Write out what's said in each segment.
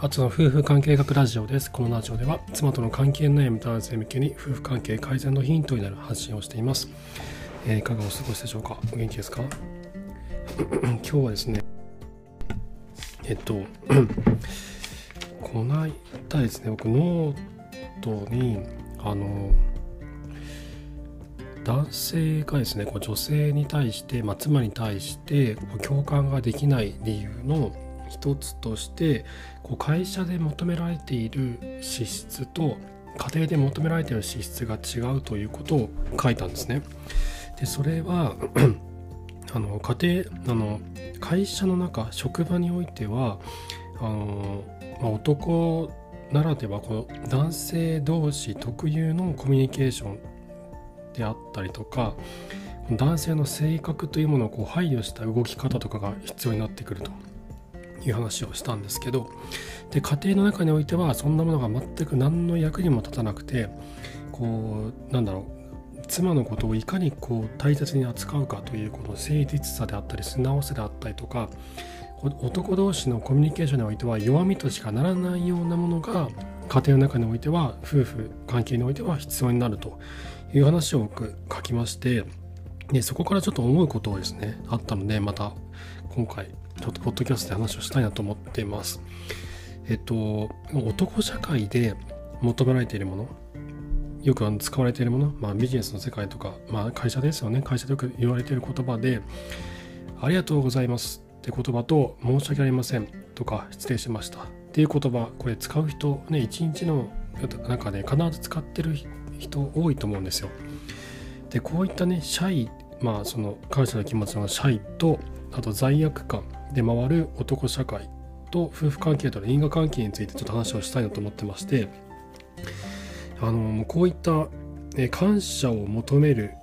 あとの夫婦関係学ラジオです。このラジオでは妻との関係悩む男性向けに夫婦関係改善のヒントになる発信をしています。えー、いかがお過ごしでしょうか？お元気ですか？今日はですね、えっと、この間ですね、僕ノートに、あの、男性がですね、こう女性に対して、まあ、妻に対して共感ができない理由の一つとしてこう会社で求められている資質と家庭で求められている資質が違うということを書いたんですね。でそれは あの家庭あの会社の中職場においてはあの、まあ、男ならではこの男性同士特有のコミュニケーションであったりとか男性の性格というものをこう配慮した動き方とかが必要になってくるという話をしたんですけどで家庭の中においてはそんなものが全く何の役にも立たなくてこうなんだろう妻のことをいかにこう大切に扱うかというこの誠実さであったり素直さであったりとか男同士のコミュニケーションにおいては弱みとしかならないようなものが家庭の中においては夫婦関係においては必要になるという話を書きましてでそこからちょっと思うことをですねあったのでまた今回ちょっとポッドキャストで話をしたいなと思っています。えっと、男社会で求められているもの、よく使われているもの、まあ、ビジネスの世界とか、まあ、会社ですよね。会社でよく言われている言葉で、ありがとうございますって言葉と、申し訳ありませんとか、失礼しましたっていう言葉、これ使う人、ね、一日の中で必ず使ってる人多いと思うんですよ。で、こういったね、シャイ、まあ、その感謝の気持ちのシャイと、あと罪悪感、で回る男社会と夫婦関係との因果関係についてちょっと話をしたいなと思ってましてあのこういった、ね、感謝を求める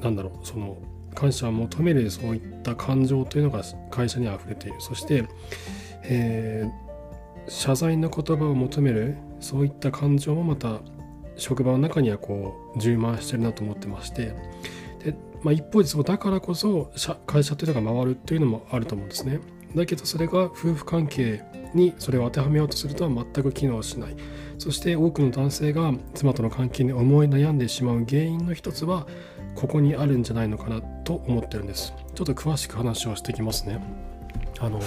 なんだろうその感謝を求めるそういった感情というのが会社にあふれている。そして、えー、謝罪の言葉を求めるそういった感情もまた職場の中にはこう充満してるなと思ってましてまあ、一方でそうだからこそ会社というのが回るっていうのもあると思うんですね。だけどそれが夫婦関係にそれを当てはめようとするとは全く機能しない。そして多くの男性が妻との関係に思い悩んでしまう原因の一つはここにあるんじゃないのかなと思ってるんです。ちょっと詳しく話をしていきますね。あの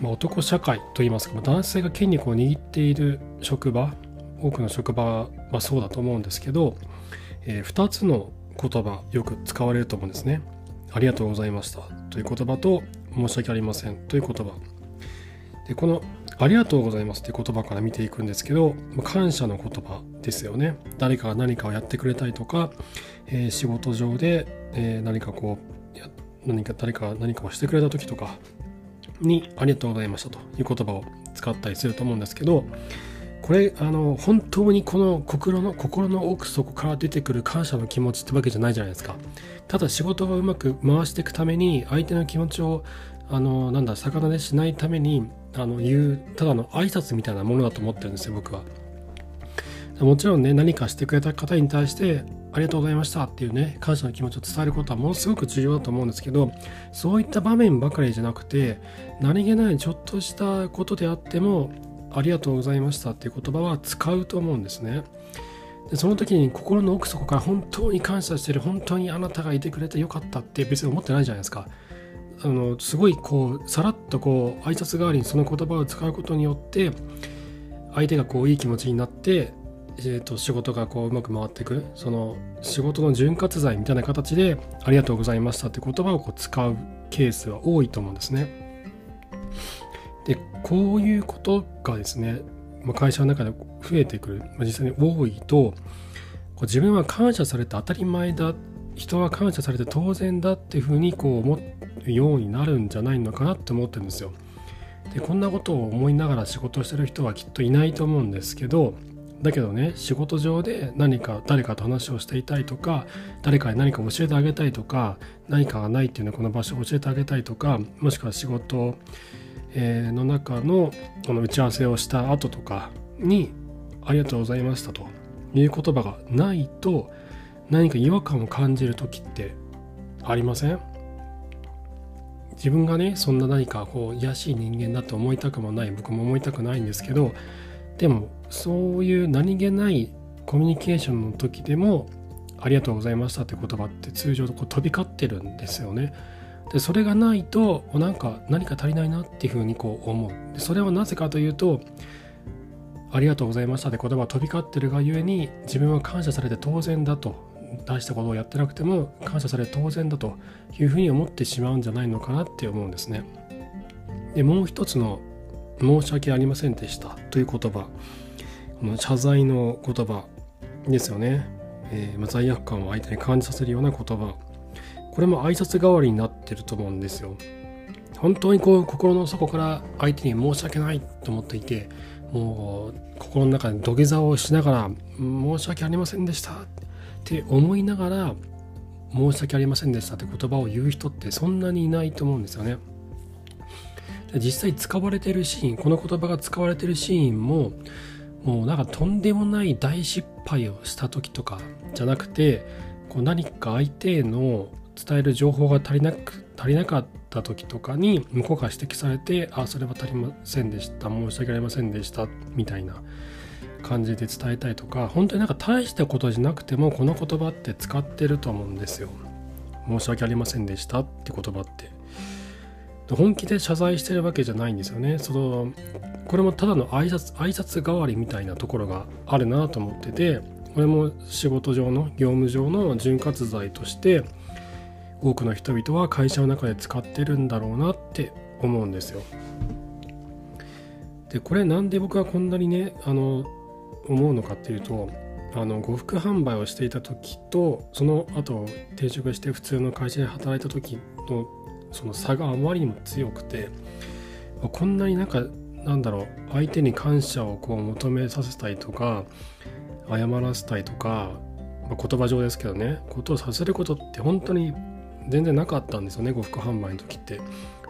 まあ、男社会といいますか男性が権力を握っている職場多くの職場はそうだと思うんですけど、えー、2つの言葉よく使われると思うんですね。ありがとうございましたという言葉と申し訳ありませんという言葉。でこのありがとうございますという言葉から見ていくんですけど感謝の言葉ですよね。誰かが何かをやってくれたりとか、えー、仕事上で、えー、何かこう何か誰かが何かをしてくれた時とかにありがとうございましたという言葉を使ったりすると思うんですけどこれあの本当にこの心の心の奥底から出てくる感謝の気持ちってわけじゃないじゃないですか。ただ仕事がうまく回していくために相手の気持ちをあのなんだ魚でしないためにあの言うただの挨拶みたいなものだと思ってるんですよ僕は。もちろんね何かしてくれた方に対してありがとうございましたっていうね感謝の気持ちを伝えることはものすごく重要だと思うんですけどそういった場面ばかりじゃなくて何気ないちょっとしたことであってもありがとうございましたっていう言葉は使うと思うんですね。でその時に心の奥底から本当に感謝してる本当にあなたがいてくれてよかったって別に思ってないじゃないですか。あのすごいこうさらっとこう挨拶代わりにその言葉を使うことによって相手がこういい気持ちになって、えー、と仕事がこううまく回っていくその仕事の潤滑剤みたいな形でありがとうございましたって言葉をこう使うケースは多いと思うんですね。でこういうことがですね、まあ、会社の中で増えてくる、まあ、実際に多いとこう自分は感謝されて当たり前だ人は感謝されて当然だっていうふうにこう思うようになるんじゃないのかなって思ってるんですよ。でこんなことを思いながら仕事してる人はきっといないと思うんですけどだけどね仕事上で何か誰かと話をしていたいとか誰かに何か教えてあげたいとか何かがないっていうのはこの場所を教えてあげたいとかもしくは仕事えの中のこの打ち合わせをした後とかに「ありがとうございました」という言葉がないと何か違和感を感じる時ってありません？自分がねそんな何かこう癒しい人間だと思いたくもない僕も思いたくないんですけどでもそういう何気ないコミュニケーションの時でもありがとうございましたって言葉って通常こう飛び交ってるんですよね。でそれがないとなんか何か足りないなっていうふうにこう思う。でそれはなぜかというとありがとうございましたって言葉が飛び交ってるがゆえに自分は感謝されて当然だと。大したことをやってなくても感謝されて当然だというふうに思ってしまうんじゃないのかなって思うんですね。でもう一つの「申し訳ありませんでした」という言葉。この謝罪の言葉ですよね、えー、罪悪感を相手に感じさせるような言葉。これも挨拶代わりになってると思うんですよ。本当にこう心の底から相手に申し訳ないと思っていてもう心の中で土下座をしながら申し訳ありませんでしたって思いながら申し訳ありませんでしたって言葉を言う人ってそんなにいないと思うんですよね。実際使われてるシーンこの言葉が使われてるシーンももうなんかとんでもない大失敗をした時とかじゃなくてこう何か相手への伝える情報が足りなく足りなかった時とかに向こうから指摘されて「あそれは足りませんでした申し訳ありませんでした」みたいな感じで伝えたいとか本当になんか大したことじゃなくてもこの言葉って使ってると思うんですよ。申し訳ありませんでしたって言葉って。本気で謝罪してるわけじゃないんですよね。そのこれもただの挨拶挨拶代わりみたいなところがあるなと思っててこれも仕事上の業務上の潤滑剤として多くの人々は会社の中で使ってるんだろうなって思うんですよ。でこれなんで僕はこんなにねあの思うのかっていうとあの呉服販売をしていた時とその後転職して普通の会社で働いた時のその差があまりにも強くてこんなになんかなんだろう相手に感謝をこう求めさせたいとか謝らせたいとか、まあ、言葉上ですけどねことをさせることって本当に全然なかったんですよね呉服販売の時って。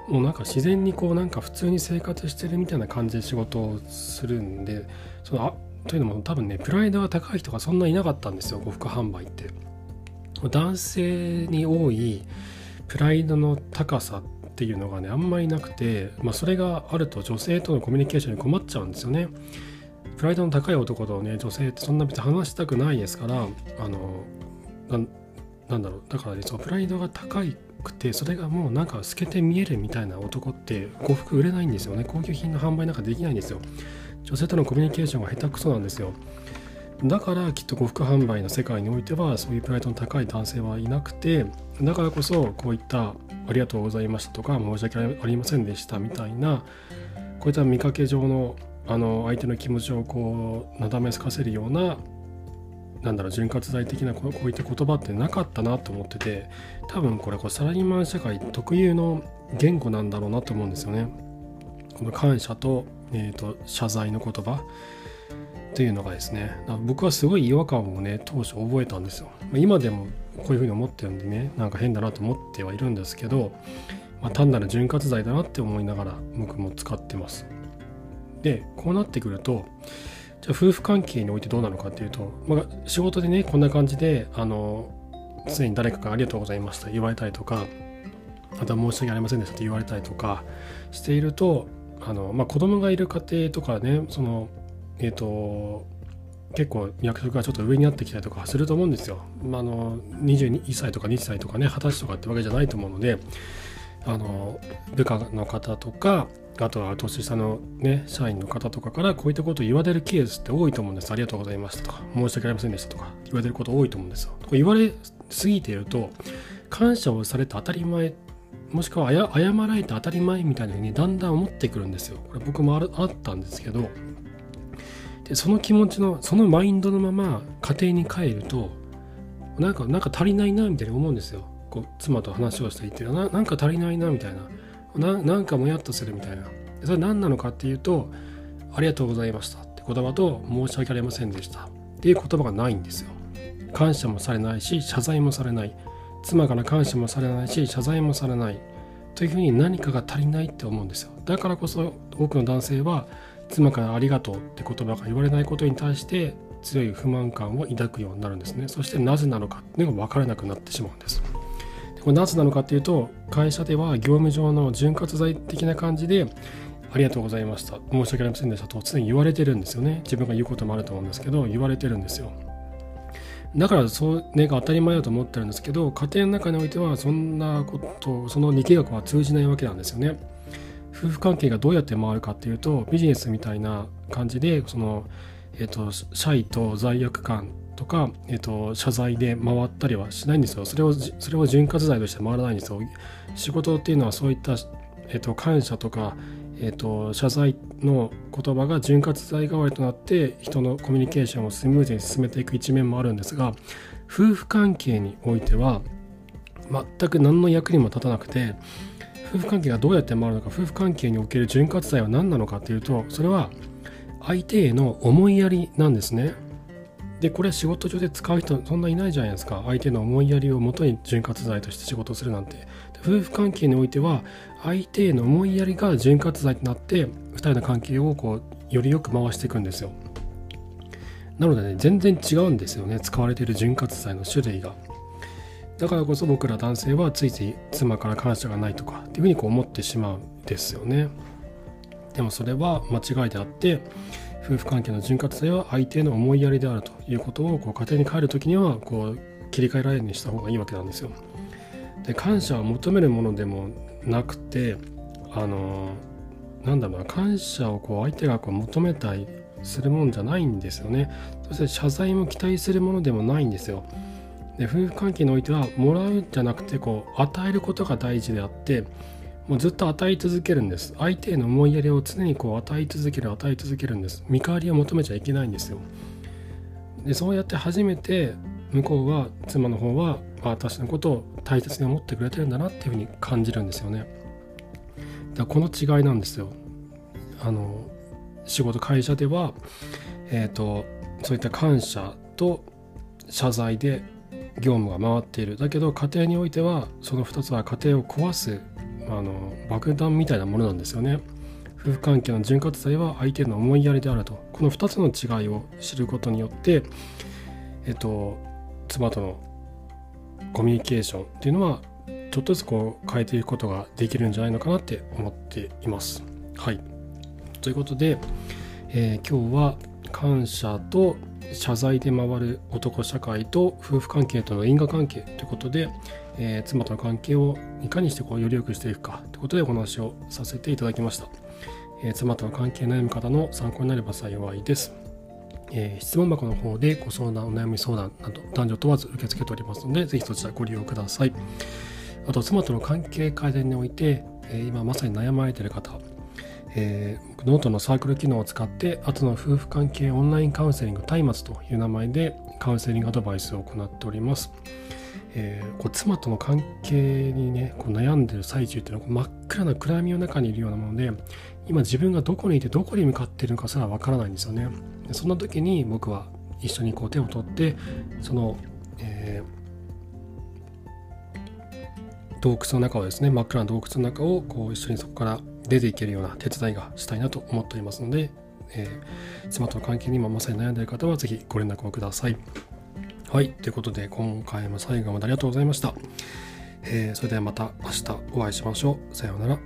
もうなんか自然にこうなんか普通に生活してるみたいな感じで仕事をするんでそのあというのも多分ねプライドが高い人がそんないなかったんですよ呉服販売って。男性に多いプライドの高さっていうのがねあんまりなくて、まあ、それがあると女性とのコミュニケーションに困っちゃうんですよね。プライドの高い男とね女性ってそんな別に話したくないですからあのなんだろう。だからねそのプライドが高くてそれがもうなんか透けて見えるみたいな男って呉服売れないんですよね。高級品の販売なんかできないんですよ。女性とのコミュニケーションが下手くそなんですよ。だからきっと呉服販売の世界においてはそういうプライドの高い男性はいなくてだからこそこういった「ありがとうございました」とか「申し訳ありませんでした」みたいなこういった見かけ上のあの相手の気持ちをこうなだめすかせるようななんだろう潤滑剤的なこういった言葉ってなかったなと思ってて多分これこうサラリーマン社会特有の言語なんだろうなと思うんですよね。この感謝と,、えーと、謝罪の言葉というのがですね僕はすごい違和感をね当初覚えたんですよ。今でもこういうふうに思ってるんでねなんか変だなと思ってはいるんですけど、まあ、単なる潤滑剤だなって思いながら僕も使ってます。でこうなってくるとゃ夫婦関係においてどうなのかっていうと、まあ、仕事でねこんな感じであの常に誰かがありがとうございました言われたりとかまた申し訳ありませんでしたって言われたりとかしているとあの、まあ、子供がいる家庭とかねそのえっ、ー、と結構役職がちょっと上になってきたりとかすると思うんですよ。まあ、あの21歳とか2歳とかね20歳とかってわけじゃないと思うのであの部下の方とかあとは年下のね社員の方とかからこういったことを言われるケースって多いと思うんです。ありがとうございましたとか申し訳ありませんでしたとか言われること多いと思うんですよ。言われすぎていると感謝をされて当たり前もしくは謝られて当たり前みたいなふうにだんだん思ってくるんですよ。これ僕もああったんですけどでその気持ちのそのマインドのまま家庭に帰るとなんかなんか足りないなみたいに思うんですよ。こう妻と話をしていてななんか足りないなみたいな。なんかもやっとするみたいな。それ何なのかっていうと「ありがとうございました」って言葉と「申し訳ありませんでした」っていう言葉がないんですよ。感謝もされないし謝罪もされない。妻から感謝もされないし謝罪もされない。というふうに何かが足りないって思うんですよ。だからこそ多くの男性は妻からありがとうって言葉が言われないことに対して強い不満感を抱くようになるんですね。そしてなぜなのかっていうのが分からなくなってしまうんです。これなぜなのかっていうと会社では業務上の潤滑剤的な感じでありがとうございました。申し訳ありませんでしたと常に言われてるんですよね。自分が言うこともあると思うんですけど言われてるんですよ。だからそれが当たり前だと思ってるんですけど家庭の中においてはそんなことその力学は通じないわけなんですよね。夫婦関係がどうやって回るかっていうとビジネスみたいな感じでその、えーと、社員と罪悪感とか、えーと、謝罪で回ったりはしないんですよそれをそれを潤滑剤として回らないんですよ仕事っていうのはそういった、えーと感謝とかえーと、謝罪の言葉が潤滑剤代わりとなって人のコミュニケーションをスムーズに進めていく一面もあるんですが夫婦関係においては全く何の役にも立たなくて夫婦関係がどうやって回るのか夫婦関係における潤滑剤は何なのかっていうとそれは相手への思いやりなんですね。でこれは仕事上で使う人そんないないじゃないですか。相手の思いやりをもとに潤滑剤として仕事をするなんて。夫婦関係においては相手への思いやりが潤滑剤となって2人の関係をこうよりよく回していくんですよ。なのでね全然違うんですよね。使われている潤滑剤の種類が。だからこそ僕ら男性はついつい妻から感謝がないとかっていうふうにこう思ってしまうんですよね。でもそれは間違いであって夫婦関係の潤滑剤は相手の思いやりであるということをこう家庭に帰る時にはこう切り替えられるようにした方がいいわけなんですよ。で感謝を求めるものでもなくてあのなんだろうな感謝をこう相手がこう求めたりするもんじゃないんですよね。そして謝罪も期待するものでもないんですよ。で夫婦関係においてはもらうんじゃなくてこう与えることが大事であってもうずっと与え続けるんです相手への思いやりを常にこう与え続ける与え続けるんです見返りを求めちゃいけないんですよでそうやって初めて向こうは妻の方は私のことを大切に思ってくれてるんだなっていうふうに感じるんですよね。だこの違いなんですよ。あの仕事会社では、えーと、そういった感謝と謝罪で業務が回っているだけど家庭においてはその2つは家庭を壊すあの爆弾みたいなものなんですよね。夫婦関係の潤滑剤は相手の思いやりであるとこの2つの違いを知ることによってえっと妻とのコミュニケーションっていうのはちょっとずつこう変えていくことができるんじゃないのかなって思っています。はい。ということで、えー、今日は感謝と謝罪で回る男社会と夫婦関係との因果関係ということで、えー、妻との関係をいかにしてこうより良くしていくかということでお話をさせていただきました。えー、妻との関係悩む方の参考になれば幸いです。えー、質問箱の方でご相談、お悩み相談など男女問わず受け付けておりますので、ぜひそちらご利用ください。あと、妻との関係改善において、え、今まさに悩まれている方、えー、ノートのサークル機能を使って、後の夫婦関係オンラインカウンセリング松明という名前でカウンセリングアドバイスを行っております。えー、こう妻との関係にねこう悩んでる最中っていうのは真っ暗な暗闇の中にいるようなもので今自分がどこにいてどこに向かってるのかすらわからないんですよね。そんな時に僕は一緒にこう手を取ってその、えー、洞窟の中をですね真っ暗な洞窟の中をこう一緒にそこから出ていけるような手伝いがしたいなと思っておりますので、えー、妻との関係に今まさに悩んでいる方は是非ご連絡をください。はい、ということで今回も最後までありがとうございました。えー、それではまた明日お会いしましょう。さようなら。